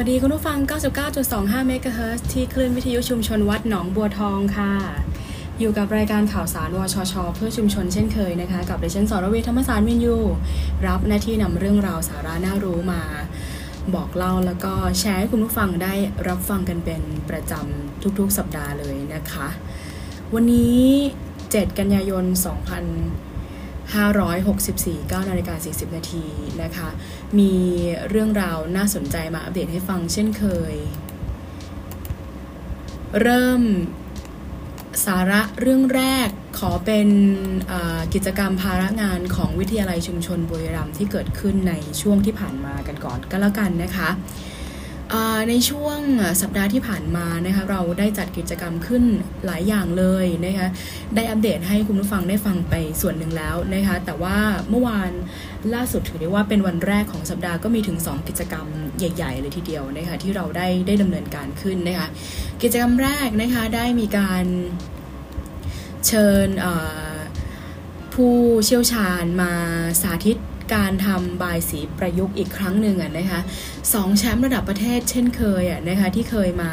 วัสดีคุณผู้ฟัง 99.25เมกะเฮิรตที่คลื่นวิทยุชุมชนวัดหนองบัวทองค่ะ อยู่กับรายการข่าวสารวชช เพื่อชุมชนเช่นเคยนะคะ กับดิฉันสรวีธรรมสารวินยู รับหน้าที่นำเรื่องราวสาระน่ารู้มา บอกเล่าแล้วก็แชร์ให้คุณผู้ฟังได้รับฟังกันเป็นประจำทุกๆสัปดาห์เลยนะคะ วันนี้ 7 กันยายน 564 9นาฬิกา40 นาทีนะคะ มีเรื่องราวน่าสนใจมาอัปเดตให้ฟังเช่นเคย เริ่มสาระเรื่องแรกขอเป็นกิจกรรมภาระงานของวิทยาลัยชุมชนบุรีรัมย์ที่เกิดขึ้นในช่วงที่ผ่านมากันก่อนก็แล้วกันนะคะ ในช่วงสัปดาห์ที่ผ่านมานะคะเราได้จัดกิจกรรมขึ้นหลายอย่างเลยนะคะได้อัปเดตให้คุณผู้ฟังได้ฟังไปส่วนหนึ่งแล้วนะคะแต่ว่าเมื่อวานล่าสุดถือได้ว่าเป็นวันแรกของสัปดาห์ก็มีถึง 2 กิจกรรมใหญ่ ๆ เลยทีเดียวนะคะที่เราได้ได้ดำเนินการขึ้นนะคะกิจกรรมแรกนะคะได้มีการเชิญผู้เชี่ยวชาญมาสาธิต การทำบายสีประยุกต์อีกครั้งหนึ่งนะคะสองแชมป์ระดับประเทศเช่นเคยอะนะคะที่เคยมา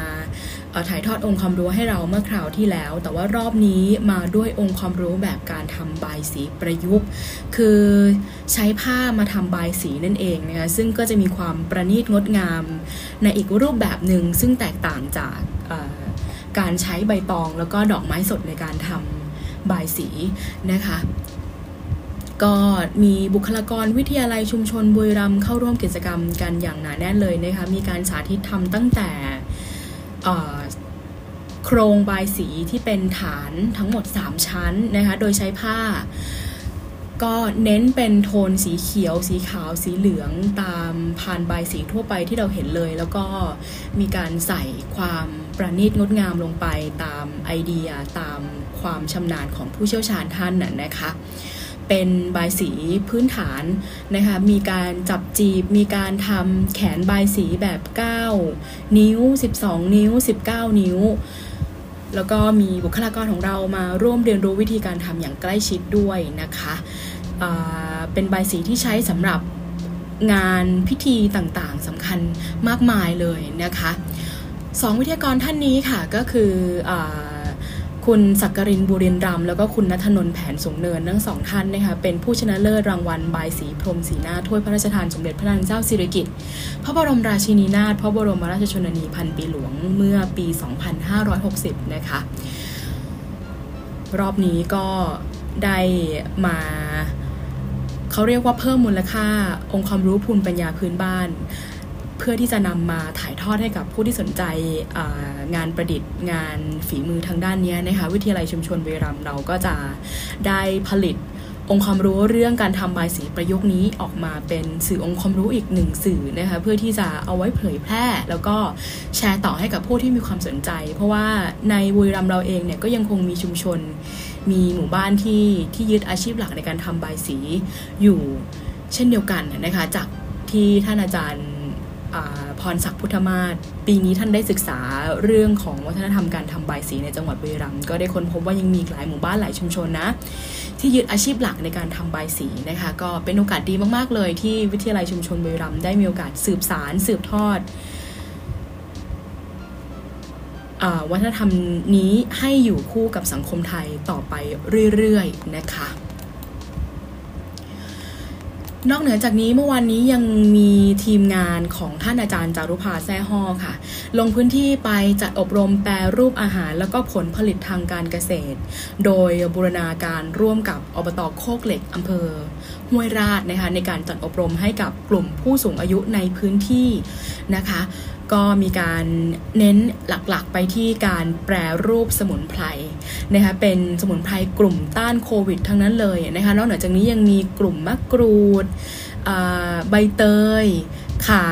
ถ่ายทอดองค์ความรู้ให้เราเมื่อคราวที่แล้ว แต่ว่ารอบนี้มาด้วยองค์ความรู้แบบการทำบายสีประยุกต์ คือใช้ผ้ามาทำบายสีนั่นเองนะคะซึ่งก็จะมีความประณีตงดงามในอีกรูปแบบหนึ่งซึ่งแตกต่างจากการใช้ใบตองแล้วก็ดอกไม้สดในการทำบายสีนะคะ ก็มีบุคลากรวิทยาลัยชุมชนบุรีรัมเข้าร่วมกิจกรรมกันอย่างหนาแน่นเลยนะคะมีการสาธิตทำตั้งแต่โครงบายสีที่เป็นฐานทั้งหมด 3 ชั้นนะคะโดยใช้ผ้า ก็เน้นเป็นโทนสีเขียว สีขาว สีเหลืองตามพานบายสีทั่วไปที่เราเห็นเลย แล้วก็มีการใส่ความประณีตงดงามลงไปตามไอเดียตามความชำนาญของผู้เชี่ยวชาญท่านน่ะนะคะ เป็นบายสีพื้นฐานนะคะมีการจับจีบ มีการทำแขนบายสีแบบ 9 นิ้ว 12 นิ้ว 19 นิ้ว แล้วก็มีบุคลากรของเรามาร่วมเรียนรู้วิธีการทำอย่างใกล้ชิดด้วยนะคะเป็นบายสีที่ใช้สำหรับงานพิธีต่างๆสำคัญมากมายเลยนะคะสองวิทยากรท่านนี้ค่ะก็คืออ คุณสักกรินบุรินรัมแล้วก็คุณนัทนนท์แผนสงเนินทั้งสองท่านนะคะเป็นผู้ชนะเลิศรางวัลบายสีพรมสีหน้าถ้วยพระราชทานสมเด็จพระนางเจ้าสิริกิติ์พระบรมราชินีนาถพระบรมราชชนนีพันปีหลวงเมื่อปี 2560 นะคะ รอบนี้ก็ได้มาเขาเรียกว่าเพิ่มมูลค่าองค์ความรู้ภูมิปัญญาพื้นบ้าน พื่อที่จะนำมาถ่ายทอดให้กับผู้ที่สนใจงานประดิษฐ์ งานฝีมือทางด้านนี้นะคะวิทยาลัยชุมชนเวรัมเราก็จะได้ผลิตองค์ความรู้เรื่องการทำบายสีประยุกต์นี้ออกมาเป็นสื่อองค์ความรู้อีกหนึ่งสื่อนะคะเพื่อที่จะเอาไว้เผยแพร่ แล้วก็แชร์ต่อให้กับผู้ที่มีความสนใจ เพราะว่าในบุรีรัมเราเองเนี่ยก็ยังคงมีชุมชน มีหมู่บ้านที่ที่ยึดอาชีพหลักในการทำบายสีอยู่เช่นเดียวกันนะคะจากที่ท่านอาจารย์ พรศักดิ์พุทธมาศปีนี้ท่านได้ศึกษาเรื่องของวัฒนธรรมการทำใบสีในจังหวัดบุรีรัมย์ก็ได้ค้นพบว่ายังมีหลายหมู่บ้านหลายชุมชนนะ ที่ยึดอาชีพหลักในการทำใบสีนะคะ ก็เป็นโอกาสดีมากๆเลยที่วิทยาลัยชุมชนบุรีรัมย์ได้มีโอกาสสืบสารสืบทอดวัฒนธรรมนี้ให้อยู่คู่กับสังคมไทยต่อไปเรื่อยๆนะคะ นอกเหนือจากนี้เมื่อวานนี้ยังมีทีมงานของท่านอาจารย์จารุภาแซ่ฮอค่ะ ลงพื้นที่ไปจัดอบรมแปรรูปอาหาร แล้วก็ผลผลิตทางการเกษตร โดยบูรณาการร่วมกับอบตโคกเหล็กอำเภอห้วยราชนะคะในการจัดอบรมให้กับกลุ่มผู้สูงอายุในพื้นที่นะคะ ก็มีการเน้นหลักๆ ไปที่การแปรรูปสมุนไพรนะคะเป็นสมุนไพรกลุ่มต้านโควิด ทั้งนั้นเลยนะคะนอกจากนี้ยังมีกลุ่มมะกรูดใบเตย ข่า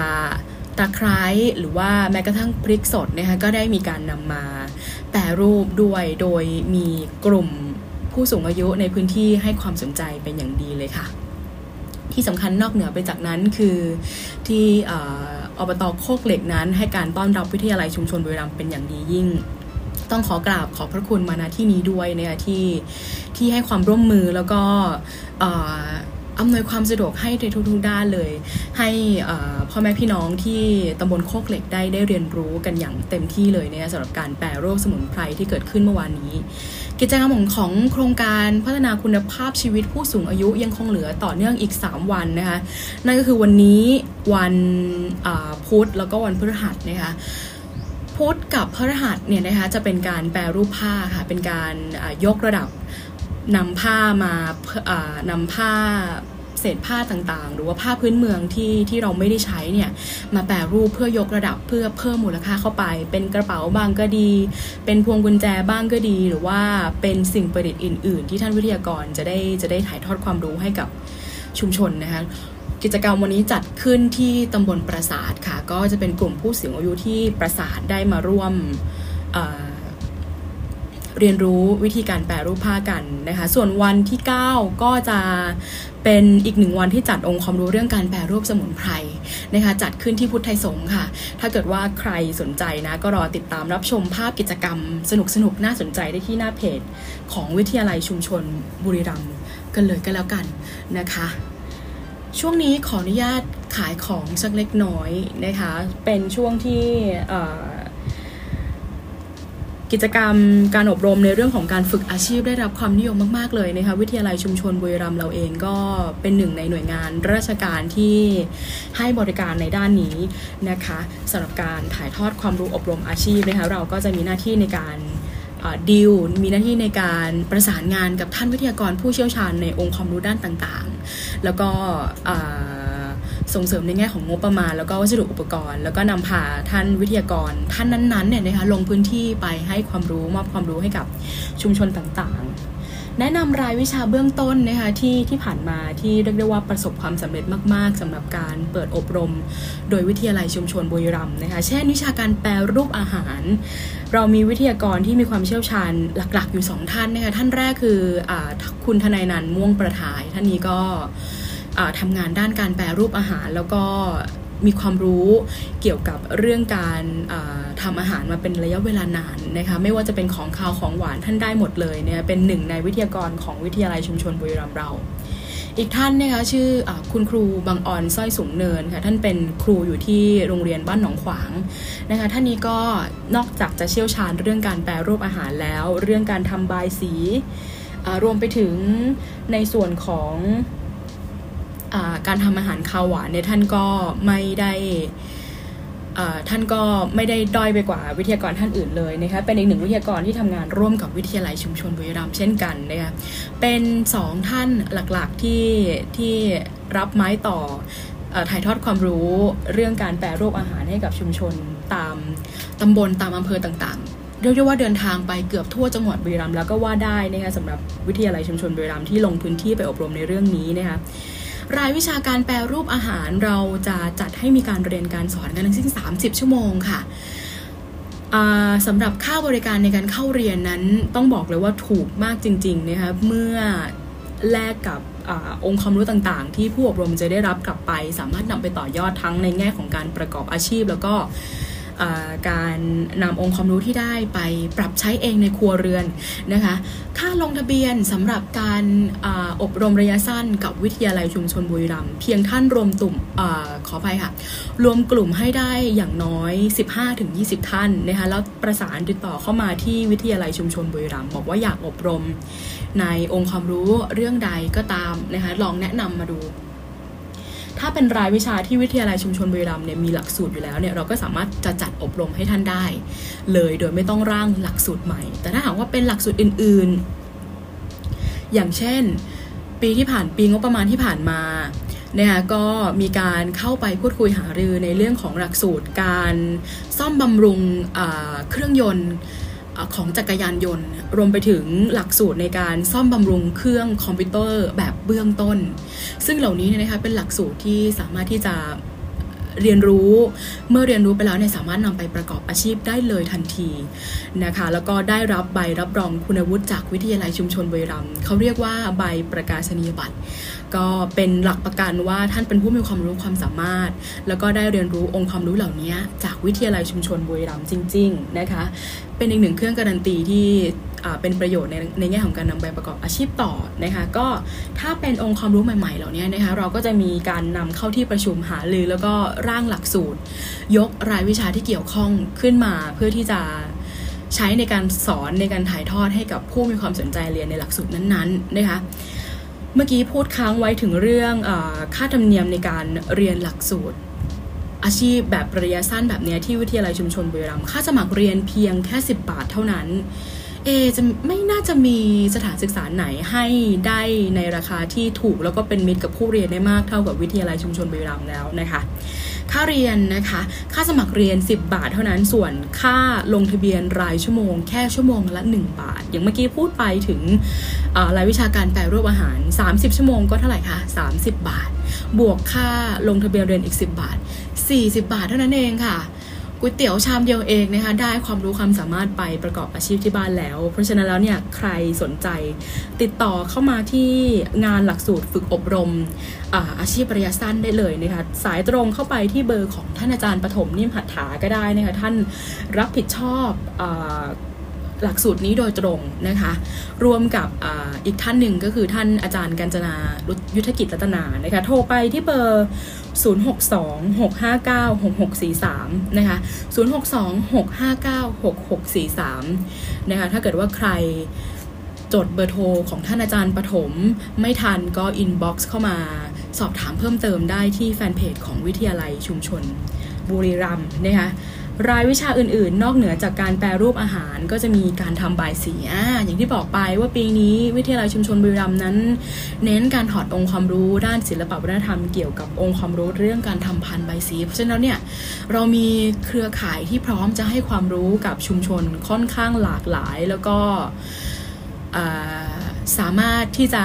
ตะไคร้หรือว่าแม้กระทั่งพริกสดนะคะก็ได้มีการนำมาแปรรูปด้วยโดยมีกลุ่มผู้สูงอายุในพื้นที่ให้ความสนใจเป็นอย่างดีเลยค่ะ ที่สำคัญนอกเหนือไปจากนั้นคือที่ อบตโคกเหล็กนั้น ให้การต้อนรับวิทยาลัยชุมชนบุรีรัมย์เป็นอย่างดียิ่ง ต้องขอกราบขอบพระคุณมาณที่นี้ด้วยเนี่ยที่ที่ให้ความร่วมมือแล้วก็อำนวยความสะดวกให้ในทุกๆด้านเลย ให้พ่อแม่พี่น้องที่ตำบลโคกเหล็กได้ได้เรียนรู้กันอย่างเต็มที่เลยเนี่ยสำหรับการแปรรูปสมุนไพรที่เกิดขึ้นเมื่อวานนี้ กิจกรรมของโครงการพัฒนาคุณภาพชีวิตผู้สูงอายุยังคงเหลือต่อเนื่องอีก 3 วันนะคะ นั่นก็คือวันนี้วันพุธแล้วก็วันพฤหัสนะคะพุธกับพฤหัสเนี่ยนะคะจะเป็นการแปรรูปผ้าค่ะ เป็นการยกระดับนำผ้ามานำผ้า เศษผ้าต่างๆ หรือว่าผ้าพื้นเมืองที่ที่เราไม่ได้ใช้เนี่ยมาแปรรูปเพื่อยกระดับเพื่อเพิ่มมูลค่าเข้าไป เป็นกระเป๋าบางก็ดี เป็นพวงกุญแจบ้างก็ดี หรือว่าเป็นสิ่งประดิษฐ์อื่น ๆ ที่ท่านวิทยากรจะได้จะได้ถ่ายทอดความรู้ให้กับชุมชนนะคะกิจกรรมวันนี้จัดขึ้นที่ตำบลปราสาทค่ะ ก็จะเป็นกลุ่มผู้สูงอายุที่ปราสาทได้มาร่วม เรียนรู้วิธีการแปรรูปผ้ากันนะคะ ส่วนวันที่ 9 ก็จะเป็นอีกหนึ่งวันที่จัดองค์ความรู้เรื่องการแปรรูปสมุนไพรนะคะจัดขึ้นที่พุทธไทยสงฆ์ค่ะ ถ้าเกิดว่าใครสนใจนะก็รอติดตามรับชมภาพกิจกรรม สนุกสนุกน่าสนใจได้ที่หน้าเพจ ของวิทยาลัยชุมชนบุรีรัมย์กันเลยก็แล้วกันนะคะ ช่วงนี้ขออนุญาตขายของสักเล็กน้อยนะคะ เป็นช่วงที่ กิจกรรมการอบรมในเรื่องของการฝึกอาชีพได้รับความนิยมมาก ๆ เลยนะคะวิทยาลัยชุมชนบุรีรัมย์เราเองก็เป็นหนึ่งในหน่วยงานราชการที่ให้บริการในด้านนี้นะคะสำหรับการถ่ายทอดความรู้อบรมอาชีพนะคะเราก็จะมีหน้าที่ในการดิวมีหน้าที่ในการประสานงานกับท่านวิทยากรผู้เชี่ยวชาญในองค์ความรู้ด้านต่างๆ แล้วก็ ส่งเสริมในแง่ของงบประมาณ แล้วก็วัสดุอุปกรณ์ แล้วก็นำพาท่านวิทยากร ท่านนั้นๆเนี่ยนะคะลงพื้นที่ไปให้ความรู้มอบความรู้ให้กับชุมชนต่างๆ แนะนำรายวิชาเบื้องต้นนะคะที่ที่ผ่านมาที่เรียกได้ว่าประสบความสำเร็จมากๆสำหรับการเปิดอบรม โดยวิทยาลัยชุมชนบุรีรัมย์นะคะเช่นวิชาการแปลรูปอาหารเรามีวิทยากรที่มีความเชี่ยวชาญหลักๆ อยู่สองท่านนะคะท่านแรกคืออคุณทนายนันม่วงประทาย ท่านนี้ก็ ทำงานด้านการแปรรูปอาหาร แล้วก็มีความรู้เกี่ยวกับเรื่องการทำอาหารมาเป็นระยะเวลานานนะคะไม่ว่าจะเป็นของคาวของหวานท่านได้หมดเลยเนี่ยเป็นหนึ่งในวิทยากรของวิทยาลัยชุมชนบุรีรัมย์เราอีกท่านนะคะชื่ออคุณครูบางออนสร้อยสูงเนินค่ะท่านเป็นครูอยู่ที่โรงเรียนบ้านหนองขวางนะคะท่านนี้ก็นอกจากจะเชี่ยวชาญเรื่องการแปรรูปอาหารแล้ว เรื่องการทำบายสีรวมไปถึงในส่วนของ การทำอาหารข้าวหวานเนี่ยท่านก็ไม่ได้ท่านก็ไม่ได้ด้อยไปกว่าวิทยากรท่านอื่นเลยนะคะเป็นอีกหนึ่งวิทยากรที่ทำงานร่วมกับวิทยาลัยชุมชนบุรีรัมย์เช่นกันนะคะเป็นสองท่านหลักๆที่ที่รับไม้ต่อถ่ายทอดความรู้เรื่องการแปรรูปอาหารให้กับชุมชนตามตำบลตามอำเภอต่างๆ เรียกได้ว่าเดินทางไปเกือบทั่วจังหวัดบุรีรัมย์แล้วก็ว่าได้นะคะสำหรับวิทยาลัยชุมชนบุรีรัมย์ที่ลงพื้นที่ไปอบรมในเรื่องนี้นะคะ รายวิชาการแปรรูปอาหารเราจะจัดให้มีการเรียนการสอนกันทั้งสิ้น 30 ชั่วโมงค่ะสำหรับค่าบริการในการเข้าเรียนนั้นต้องบอกเลยว่าถูกมากจริงๆนะคะเมื่อแลกกับอองค์ความรู้ต่างๆ ที่ผู้อบรมจะได้รับกลับไป สามารถนำไปต่อยอดทั้งในแง่ของการประกอบอาชีพ แล้วก็ การนำองค์ความรู้ที่ได้ไปปรับใช้เองในครัวเรือนนะคะ ค่าลงทะเบียนสำหรับการออบรมระยะสั้นกับวิทยาลัยชุมชนบุรีรัมย์เพียงท่านรวมตุ่มอขออภัยค่ะ รวมกลุ่มให้ได้อย่างน้อย 15-20 ท่านนะคะแล้วประสานติดต่อเข้ามาที่วิทยาลัยชุมชนบุรีรัมย์บอกว่าอยากอบรมในองค์ความรู้เรื่องใดก็ตามนะคะลองแนะนำมาดู ถ้าเป็นรายวิชาที่วิทยาลัยชุมชนบุรีรัมย์เนี่ยมีหลักสูตรอยู่แล้วเนี่ยเราก็สามารถจะจัดอบรมให้ท่านได้ เลยโดยไม่ต้องร่างหลักสูตรใหม่ แต่ถ้าหากว่าเป็นหลักสูตรอื่นๆ อย่างเช่น ปีที่ผ่านปีงบประมาณที่ผ่านมานะคะก็มีการเข้าไปพูดคุยหารือในเรื่องของหลักสูตรการซ่อมบำรุงเครื่องยนต์ ของจักรยานยนต์ รวมไปถึงหลักสูตรในการซ่อมบำรุงเครื่องคอมพิวเตอร์แบบเบื้องต้น ซึ่งเหล่านี้เนี่ยนะคะเป็นหลักสูตรที่สามารถที่จะ เรียนรู้ เมื่อเรียนรู้ไปแล้วเนี่ยสามารถนำไปประกอบอาชีพได้เลยทันทีนะคะ แล้วก็ได้รับใบรับรองคุณวุฒิจากวิทยาลัยชุมชนบุรีรัมย์เขาเรียกว่าใบประกาศนียบัตร ก็เป็นหลักประกันว่าท่านเป็นผู้มีความรู้ความสามารถ แล้วก็ได้เรียนรู้องค์ความรู้เหล่านี้จากวิทยาลัยชุมชนบุรีรัมย์จริง ๆ นะคะ เป็นอีกหนึ่งเครื่องการันตีที่ เป็นประโยชน์ในในแง่ของการนำไปประกอบอาชีพต่อนะคะก็ถ้าเป็นองค์ความรู้ใหม่ๆเหล่านี้นะคะเราก็จะมีการนำเข้าที่ประชุมหารือแล้วก็ร่างหลักสูตร ยกรายวิชาที่เกี่ยวข้องขึ้นมาเพื่อที่จะใช้ในการสอนในการถ่ายทอดให้กับผู้มีความสนใจเรียนในหลักสูตรนั้นๆนะคะเมื่อกี้พูดค้างไว้ถึงเรื่องอค่าธรรมเนียมในการเรียนหลักสูตร อาชีพแบบระยะสั้นแบบนี้ที่วิทยาลัยชุมชนบุรีรัมย์ค่าสมัครเรียนเพียงแค่ 10 บาทเท่านั้น เอจะไม่น่าจะมีสถานศึกษาไหนให้ได้ในราคาที่ถูกแล้วก็เป็นมิตรกับผู้เรียนได้มากเท่ากับวิทยาลัยชุมชนบุรีรัมย์แล้วนะคะค่าเรียนนะคะ ค่าสมัครเรียน 10 บาทเท่านั้น ส่วนค่าลงทะเบียนรายชั่วโมง แค่ชั่วโมงละ 1 บาท อย่างเมื่อกี้พูดไปถึงรายวิชาการแปรรูปอาหาร 30 ชั่วโมงก็เท่าไหร่คะ 30 บาท บวกค่าลงทะเบียนเรียนอีก 10 บาท 40 บาทเท่านั้นเองค่ะ ก๋วยเตี๋ยวชามเดียวเองนะคะได้ความรู้ความสามารถไปประกอบอาชีพที่บ้านแล้ว เพราะฉะนั้นแล้วเนี่ยใครสนใจติดต่อเข้ามาที่งานหลักสูตรฝึกอบรมอาอาชีพระยะสั้นได้เลยนะคะสายตรงเข้าไปที่เบอร์ของท่านอาจารย์ปฐมนิ่มหัตถาก็ได้นะคะท่านรับผิดชอบอ หลักสูตรนี้โดยตรงนะคะรวมกับออีกท่านหนึ่งก็คือท่านอาจารย์กัญจนายุทธกิจรัตนานะคะโทรไปที่เบอร์ 062-659-6643 นะคะ 062-659-6643 นะคะ ถ้าเกิดว่าใครจดเบอร์โทรของท่านอาจารย์ปฐมไม่ทันก็ inbox เข้ามาสอบถามเพิ่มเติมได้ที่แฟนเพจของวิทยาลัยชุมชนบุรีรัมย์นะคะ รายวิชาอื่นๆ นอกเหนือจากการแปรรูปอาหารก็จะมีการทำบายศรีอ่าอย่างที่บอกไปว่าปีนี้วิทยาลัยชุมชนบุรีรัมย์นั้น เน้นการถอดองค์ความรู้ด้านศิลปวัฒนธรรมเกี่ยวกับองค์ความรู้เรื่องการทำพันธุ์ใบสี เพราะฉะนั้นเนี่ยเรามีเครือข่ายที่พร้อมจะให้ความรู้กับชุมชนค่อนข้างหลากหลายแล้วก็สามารถที่จะ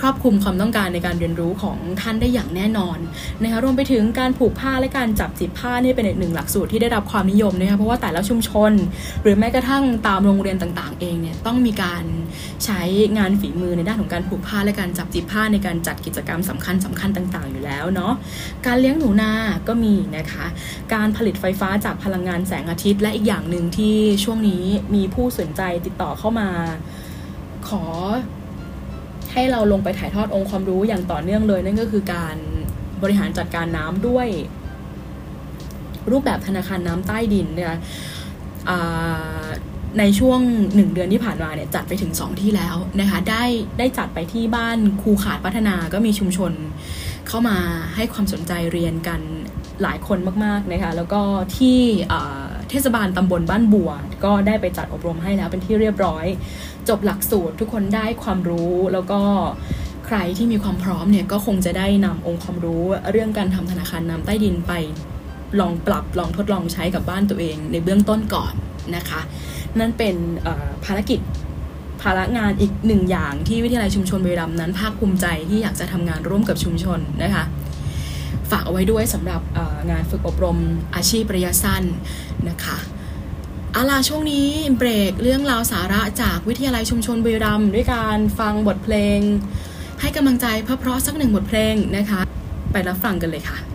ครอบคลุมความต้องการในการเรียนรู้ของท่านได้อย่างแน่นอนนะคะรวมไปถึงการผูกผ้าและการจับจีบผ้านี่เป็นอีกหนึ่งหลักสูตรที่ได้รับความนิยมนะคะเพราะว่าแต่ละชุมชน หรือแม้กระทั่งตามโรงเรียนต่างๆ เองเนี่ยต้องมีการใช้งานฝีมือในด้านของการผูกผ้าและการจับจีบผ้าในการจัดกิจกรรมสำคัญสำคัญต่าง ๆ อยู่แล้วเนาะการเลี้ยงหนูนาก็มีนะคะ การผลิตไฟฟ้าจากพลังงานแสงอาทิตย์ และอีกอย่างหนึ่งที่ช่วงนี้มีผู้สนใจติดต่อเข้ามาขอ ให้เราลงไปถ่ายทอดองค์ความรู้อย่างต่อเนื่องเลย นั่นก็คือการบริหารจัดการน้ำด้วย รูปแบบธนาคารน้ำใต้ดินนะคะในช่วงหนึ่งเดือนที่ผ่านมาเนี่ยจัดไปถึงสองที่แล้วนะคะได้ได้จัดไปที่บ้านครูขาดพัฒนาก็มีชุมชนเข้ามาให้ความสนใจเรียนกันหลายคนมากๆนะคะแล้วก็ที่ เทศบาลตำบลบ้านบัว ก็ได้ไปจัดอบรมให้แล้วเป็นที่เรียบร้อย จบหลักสูตรทุกคนได้ความรู้แล้วก็ใครที่มีความพร้อมเนี่ยก็คงจะได้นำองค์ความรู้เรื่องการทำธนาคารน้ำใต้ดินไปลองปรับลองทดลองใช้กับบ้านตัวเองในเบื้องต้นก่อนนะคะ นั่นเป็นภารกิจภาระงานอีกหนึ่งอย่างที่วิทยาลัยชุมชนบุรีรัมย์นั้นภาคภูมิใจที่อยากจะทำงานร่วมกับชุมชนนะคะ ฝากเอาไว้ด้วยสำหรับงานฝึกอบรมอาชีพระยะสั้น นะคะเอาล่ะช่วงนี้เบรกเรื่องราวสาระจากวิทยาลัยชุมชนบุรีรัมย์ด้วยการฟังบทเพลง ให้กำลังใจเพราะๆสักหนึ่งบทเพลงนะคะ ไปรับฟังกันเลยค่ะ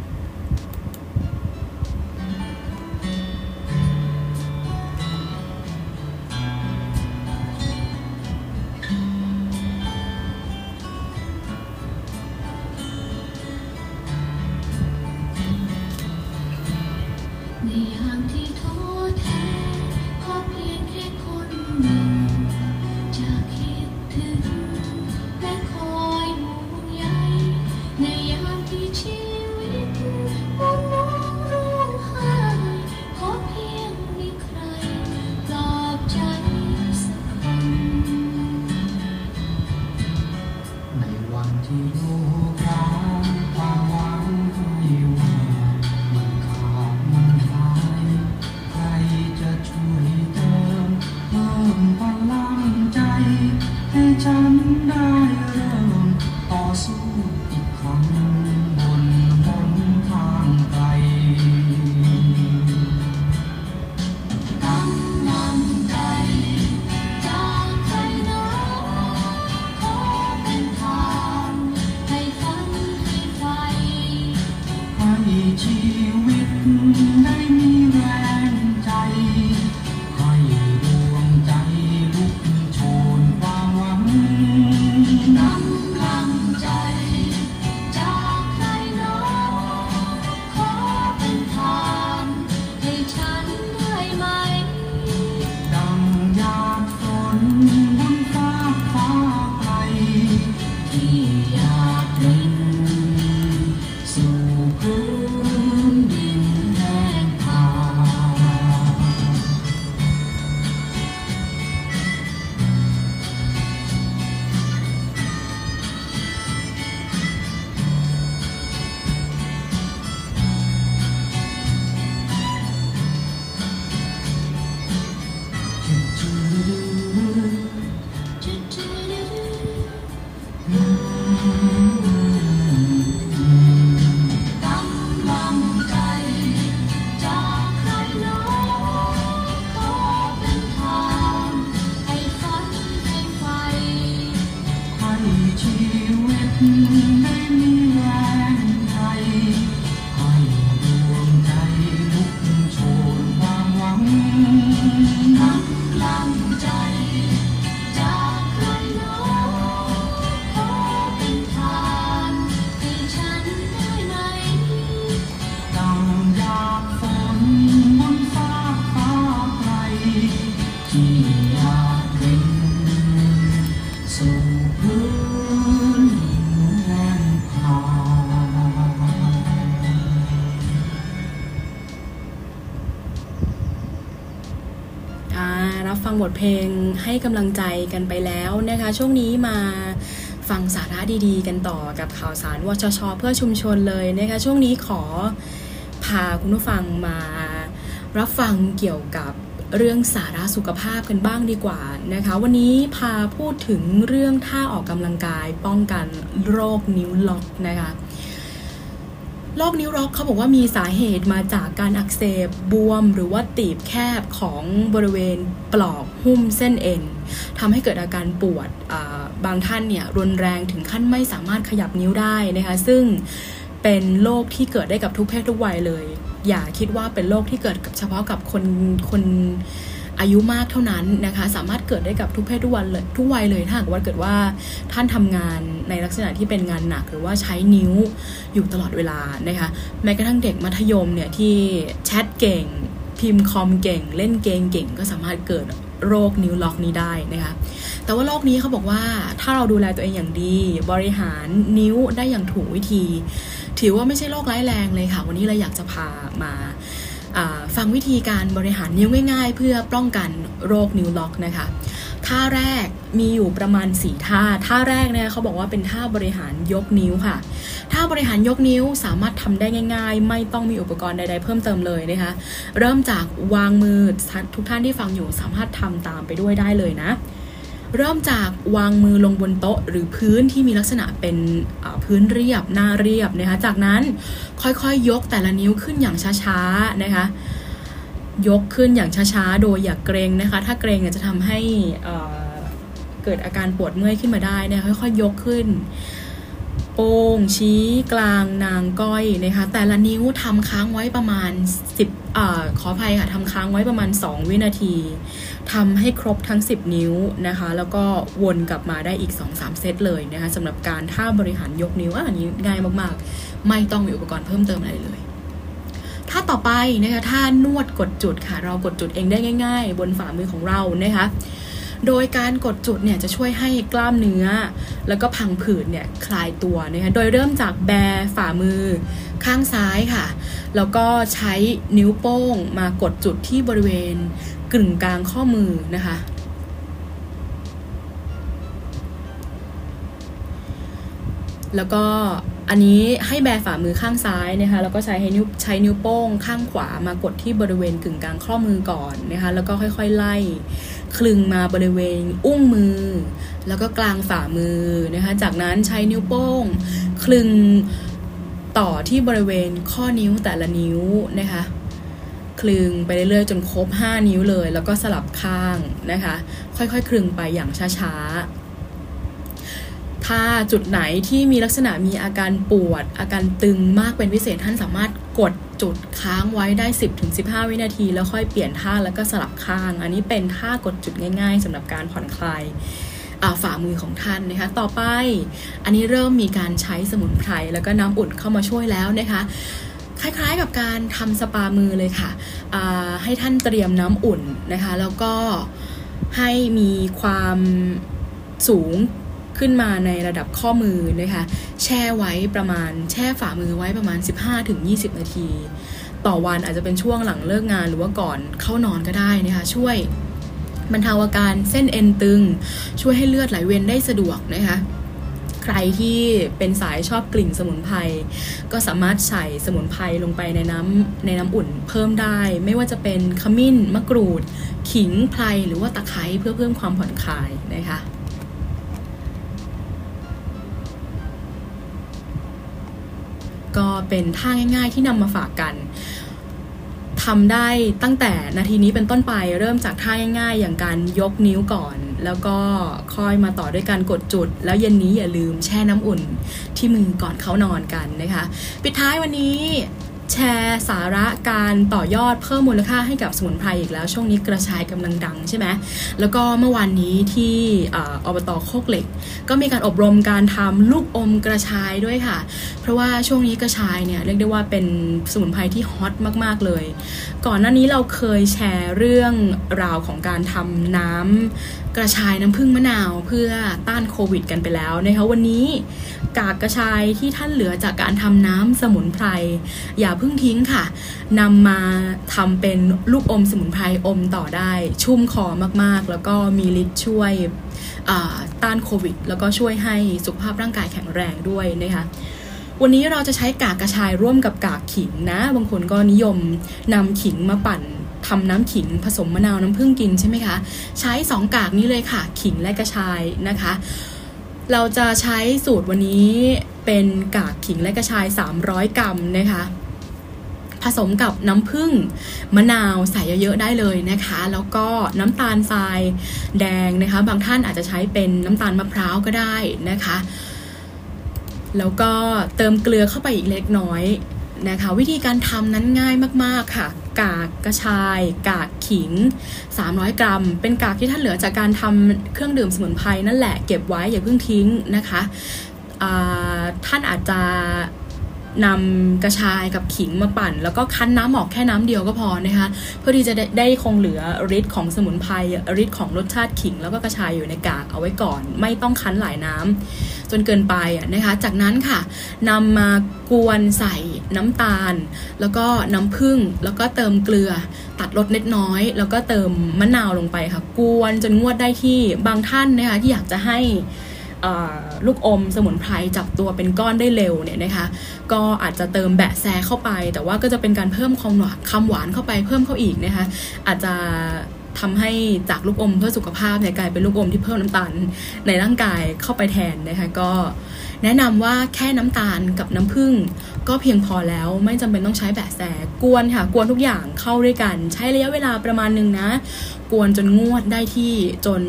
ให้กำลังใจกันไปแล้วนะคะ ช่วงนี้มาฟังสาระดีๆ กันต่อกับข่าวสารวชช เพื่อชุมชนเลยนะคะช่วงนี้ขอพาคุณผู้ฟังมารับฟังเกี่ยวกับเรื่องสาระสุขภาพกันบ้างดีกว่านะคะ วันนี้พาพูดถึงเรื่องท่าออกกำลังกายป้องกันโรคนิ้วล็อกนะคะ โรคนิ้วล็อกเขาบอกว่ามีสาเหตุมาจากการอักเสบบวม หรือว่าตีบแคบของบริเวณปลอกหุ้มเส้นเอ็นทำให้เกิดอาการปวดบางท่านเนี่ยรุนแรงถึงขั้นไม่สามารถขยับนิ้วได้นะคะซึ่งเป็นโรคที่เกิดได้กับทุกเพศทุกวัยเลย อย่าคิดว่าเป็นโรคที่เกิดกับเฉพาะกับคนคน อายุมากเท่านั้นนะคะ สามารถเกิดได้กับทุกเพศทุกวันเลยทุกวัยเลยถ้าหากว่าเกิดว่าท่านทำงานในลักษณะที่เป็นงานหนักหรือว่าใช้นิ้วอยู่ตลอดเวลานะคะแม้กระทั่งเด็กมัธยมเนี่ยที่แชทเก่ง พิมพ์คอมเก่ง เล่นเกมเก่งก็สามารถเกิดโรคนิ้วล็อกนี้ได้นะคะ แต่ว่าโรคนี้เขาบอกว่าถ้าเราดูแลตัวเองอย่างดี บริหารนิ้วได้อย่างถูกวิธี ถือว่าไม่ใช่โรคร้ายแรงเลยค่ะ วันนี้เราอยากจะพามาอ่า ฟังวิธีการบริหารนิ้วง่าย ๆ เพื่อป้องกันโรคนิ้วล็อกนะคะท่าแรกมีอยู่ประมาณ4ท่า ท่าแรกเนี่ยเขาบอกว่าเป็นท่าบริหารยกนิ้วค่ะ ท่าบริหารยกนิ้วสามารถทำได้ง่าย ๆ ไม่ต้องมีอุปกรณ์ใด ๆ เพิ่มเติมเลยนะคะ เริ่มจากวางมือทุกท่านที่ฟังอยู่สามารถทำตามไปด้วยได้เลยนะ เริ่มจากวางมือลงบนโต๊ะหรือพื้นที่มีลักษณะเป็นพื้นเรียบหน้าเรียบนะคะ จากนั้นค่อยๆยยกแต่ละนิ้วขึ้นอย่างช้าๆนะคะ ยกขึ้นอย่างช้าๆ โดยอย่ากเกรงนะคะ ถ้าเกรงจะทำให้เกิดอาการปวดเมื่อยขึ้นมาได้นะคะค่อยๆยกขึ้น โป้งชี้กลางนางก้อยนะคะแต่ละนิ้วทำค้างไว้ประมาณ 10อขออภัยค่ะทำค้างไว้ประมาณ 2 วินาทีทำให้ครบทั้ง 10 นิ้วนะคะ แล้วก็วนกลับมาได้อีก 2-3 เซตเลยนะคะสำหรับการท่าบริหารยกนิ้วอันนี้ง่ายมากๆ ไม่ต้องมีอุปกรณ์เพิ่มเติมอะไรเลยถ้าต่อไปนะคะท่านวดกดจุดค่ะ เรากดจุดเองได้ง่าย ๆ บนฝ่ามือของเรานะคะ โดยการกดจุดเนี่ยจะช่วยให้กล้ามเนื้อ แล้วก็พังผืดเนี่ยคลายตัวนะคะโดยเริ่มจากแบฝ่ามือข้างซ้ายค่ะ แล้วก็ใช้นิ้วโป้งมากดจุดที่บริเวณกึ่งกลางข้อมือนะคะแล้วก็อันนี้ให้แบฝ่ามือข้างซ้ายนะคะแล้วก็ใช้ให้นิ้วใช้นิ้วโป้งข้างขวามากดที่บริเวณกึ่งกลางข้อมือก่อนนะคะแล้วก็ค่อยๆไล่ คลึงมาบริเวณอุ้งมือ แล้วก็กลางฝ่ามือนะคะ จากนั้นใช้นิ้วโป้ง คลึงต่อที่บริเวณข้อนิ้วแต่ละนิ้วนะคะ คลึงไปเรื่อยๆ จนครบ 5 นิ้วเลย แล้วก็สลับข้างนะคะ ค่อยๆ คลึงไปอย่างช้าๆ ถ้าจุดไหนที่มีลักษณะมีอาการปวด อาการตึงมากเป็นพิเศษท่านสามารถกด จุดค้างไว้ได้ 10-15 วินาที แล้วค่อยเปลี่ยนท่าแล้วก็สลับข้าง อันนี้เป็นท่ากดจุดง่ายๆสำหรับการผ่อนคลายฝ่ามือของท่านนะคะ ต่อไป อันนี้เริ่มมีการใช้สมุนไพรแล้วก็น้ำอุ่นเข้ามาช่วยแล้วนะคะคล้ายๆกับการทำสปามือเลยค่ะ ให้ท่านเตรียมน้ำอุ่นนะคะ แล้วก็ให้มีความสูง ขึ้นมาในระดับข้อมือนะคะแช่ไว้ประมาณแช่ฝ่ามือไว้ประมาณ 15-20 นาที ต่อวันอาจจะเป็นช่วงหลังเลิกงานหรือว่าก่อนเข้านอนก็ได้นะคะช่วยบรรเทาอาการเส้นเอ็นตึง ช่วยให้เลือดไหลเวียนได้สะดวกนะคะใครที่เป็นสายชอบกลิ่นสมุนไพรก็สามารถใส่สมุนไพรลงไปในน้ำในน้ำอุ่นเพิ่มได้ ไม่ว่าจะเป็นขมิ้นมะกรูด ขิงไพรหรือว่าตะไคร้เพื่อเพิ่มความผ่อนคลายนะคะ ก็เป็นท่าง่าย ๆ ที่นำมาฝากกันทำได้ตั้งแต่นาทีนี้เป็นต้นไปเริ่มจากท่าง่ายๆ อย่างการยกนิ้วก่อน แล้วก็ค่อยมาต่อด้วยการกดจุด แล้วเย็นนี้อย่าลืมแช่น้ำอุ่นที่มือก่อนเขานอนกันนะคะ ปิดท้ายวันนี้ แชร์สาระการต่อยอดเพิ่มมูลค่าให้กับสมุนไพรอีกแล้ว ช่วงนี้กระชายกำลังดังใช่ไหมแล้วก็เมื่อวานนี้ที่อบตโคกเหล็ก ก็มีการอบรมการทำลูกอมกระชายด้วยค่ะ เพราะว่าช่วงนี้กระชายเนี่ยเรียกได้ว่าเป็นสมุนไพรที่ฮอตมากๆเลย ก่อนหน้านี้เราเคยแชร์เรื่องราวของการทำน้ำ กระชายน้ำผึ้งมะนาวเพื่อต้านโควิดกันไปแล้วนะคะวันนี้กากกระชายที่ท่านเหลือจากการทำน้ำสมุนไพรอย่าเพิ่งทิ้งค่ะนำมาทำเป็นลูกอมสมุนไพรอมต่อได้ ชุ่มคอมากๆ แล้วก็มีฤทธิ์ช่วยต้านโควิด แล้วก็ช่วยให้สุขภาพร่างกายแข็งแรงด้วยนะคะวันนี้เราจะใช้กากกระชายร่วมกับกากขิงนะ บางคนก็นิยมนำขิงมาปั่น ทำน้ำขิงผสมมะนาวน้ำผึ้งกินใช่ไหมคะ ใช้ 2 กากนี้เลยค่ะ ขิงและกระชายนะคะ เราจะใช้สูตรวันนี้เป็นกากขิงและกระชาย 300 กรัมนะคะ ผสมกับน้ำผึ้งมะนาวใส่เยอะๆได้เลยนะคะ แล้วก็น้ำตาลทรายแดงนะคะ บางท่านอาจจะใช้เป็นน้ำตาลมะพร้าวก็ได้นะคะ แล้วก็เติมเกลือเข้าไปอีกเล็กน้อย นะคะ วิธีการทำนั้นง่ายมากๆค่ะ กากกระชาย กากขิง 300 กรัม เป็นกากที่ท่านเหลือจากการทำเครื่องดื่มสมุนไพรนั่นแหละเก็บไว้อย่าเพิ่งทิ้งนะคะท่านอาจจะนำกระชายกับขิงมาปั่น แล้วก็คั้นน้ำออกแค่น้ำเดียวก็พอนะคะเพื่อที่จะได้ได้คงเหลือฤทธิ์ของสมุนไพรฤทธิ์ของรสชาติขิง แล้วก็กระชายอยู่ในกากเอาไว้ก่อน ไม่ต้องคั้นหลายน้ำจนเกินไปนะคะ จากนั้นค่ะนำมากวนใส่น้ำตาล แล้วก็น้ำผึ้งแล้วก็เติมเกลือตัดรสเล็กน้อย แล้วก็เติมมะนาวลงไปค่ะ กวนจนงวดได้ที่บางท่านนะคะที่อยากจะให้ลูกอมสมุนไพรจับตัวเป็นก้อนได้เร็วเนี่ยนะคะ ก็อาจจะเติมแบะแซเข้าไป แต่ว่าก็จะเป็นการเพิ่มความหวานคำหวานเข้าไปเพิ่มเข้าอีกนะคะ อาจจะ ทำให้จากลูกอมเพื่อสุขภาพเนี่ยกลายเป็นลูกอมที่เพิ่มน้ำตาลในร่างกายเข้าไปแทนนะคะก็แนะนำว่าแค่น้ำตาลกับน้ำผึ้งก็เพียงพอแล้วไม่จำเป็นต้องใช้แบะแซกวนค่ะกวนทุกอย่างเข้าด้วยกัน ใช้ระยะเวลาประมาณหนึ่งนะ กวนจนงวดได้ที่จน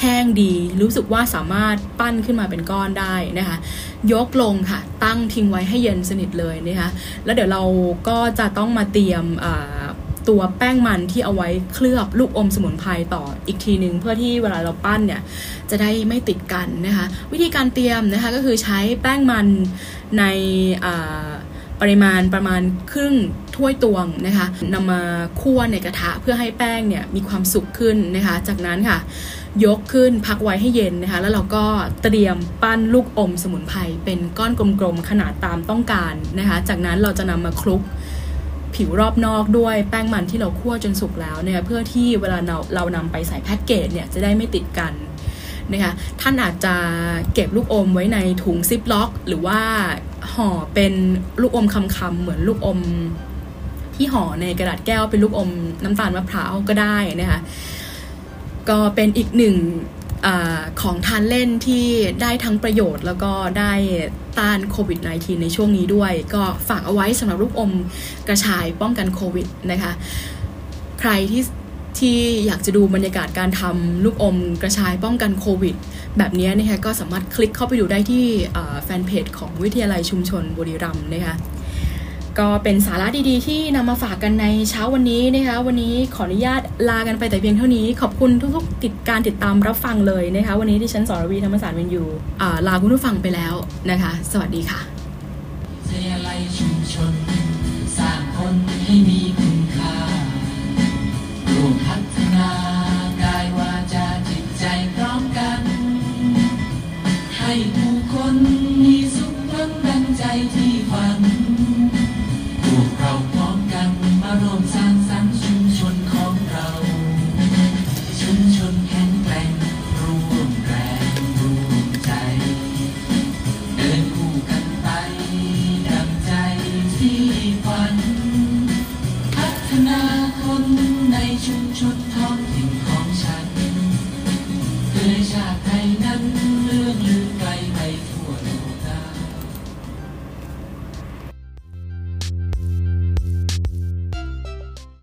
แห้งดีรู้สึกว่าสามารถปั้นขึ้นมาเป็นก้อนได้นะคะยกลงค่ะ ตั้งทิ้งไว้ให้เย็นสนิทเลยนะคะแล้วเดี๋ยวเราก็จะต้องมาเตรียม ตัวแป้งมันที่เอาไว้เคลือบลูกอมสมุนไพรต่ออีกทีหนึ่งเพื่อที่เวลาเราปั้นเนี่ยจะได้ไม่ติดกันนะคะวิธีการเตรียมนะคะก็คือใช้แป้งมันในปริมาณประมาณครึ่งถ้วยตวงนะคะนำมาคั่วในกระทะเพื่อให้แป้งเนี่ยมีความสุกขึ้นนะคะ จากนั้นค่ะ ยกขึ้นพักไว้ให้เย็นนะคะ แล้วเราก็เตรียมปั้นลูกอมสมุนไพรเป็นก้อนกลมๆขนาดตามต้องการนะคะ จากนั้นเราจะนำมาคลุก ผิวรอบนอกด้วยแป้งมันที่เราคั่วจนสุกแล้วนะคะเพื่อที่เวลาเราเรานำไปใส่แพ็กเกจเนี่ยจะได้ไม่ติดกันนะคะท่านอาจจะเก็บลูกอมไว้ในถุงซิปล็อก หรือว่าห่อเป็นลูกอมคำๆเหมือนลูกอมที่ห่อในกระดาษแก้วเป็นลูกอมน้ำตาลมะพร้าวก็ได้นะคะก็เป็นอีกหนึ่ง อของทานเล่นที่ได้ทั้งประโยชน์แล้วก็ได้ต้านโควิด -19 ในช่วงนี้ด้วย ก็ฝากเอาไว้สำหรับลูกอมกระชายป้องกันโควิดนะคะ ใครที่ที่อยากจะดูบรรยากาศการทำลูกอมกระชายป้องกันโควิด แบบนี้นะคะก็สามารถคลิกเข้าไปดูได้ที่แฟนเพจของวิทยาลัยชุมชนบุรีรัมย์นะคะ ก็เป็นสาระดีๆ ที่นำมาฝากกันในเช้าวันนี้นะคะ วันนี้ขออนุญาตลากันไปแต่เพียงเท่านี้ ขอบคุณทุกๆ ติดการติดตามรับฟังเลยนะคะ วันนี้ที่ฉันสอรวีธรรมศาสตร์เวนยูลาคุณผู้ฟังไปแล้วนะคะ สวัสดีค่ะ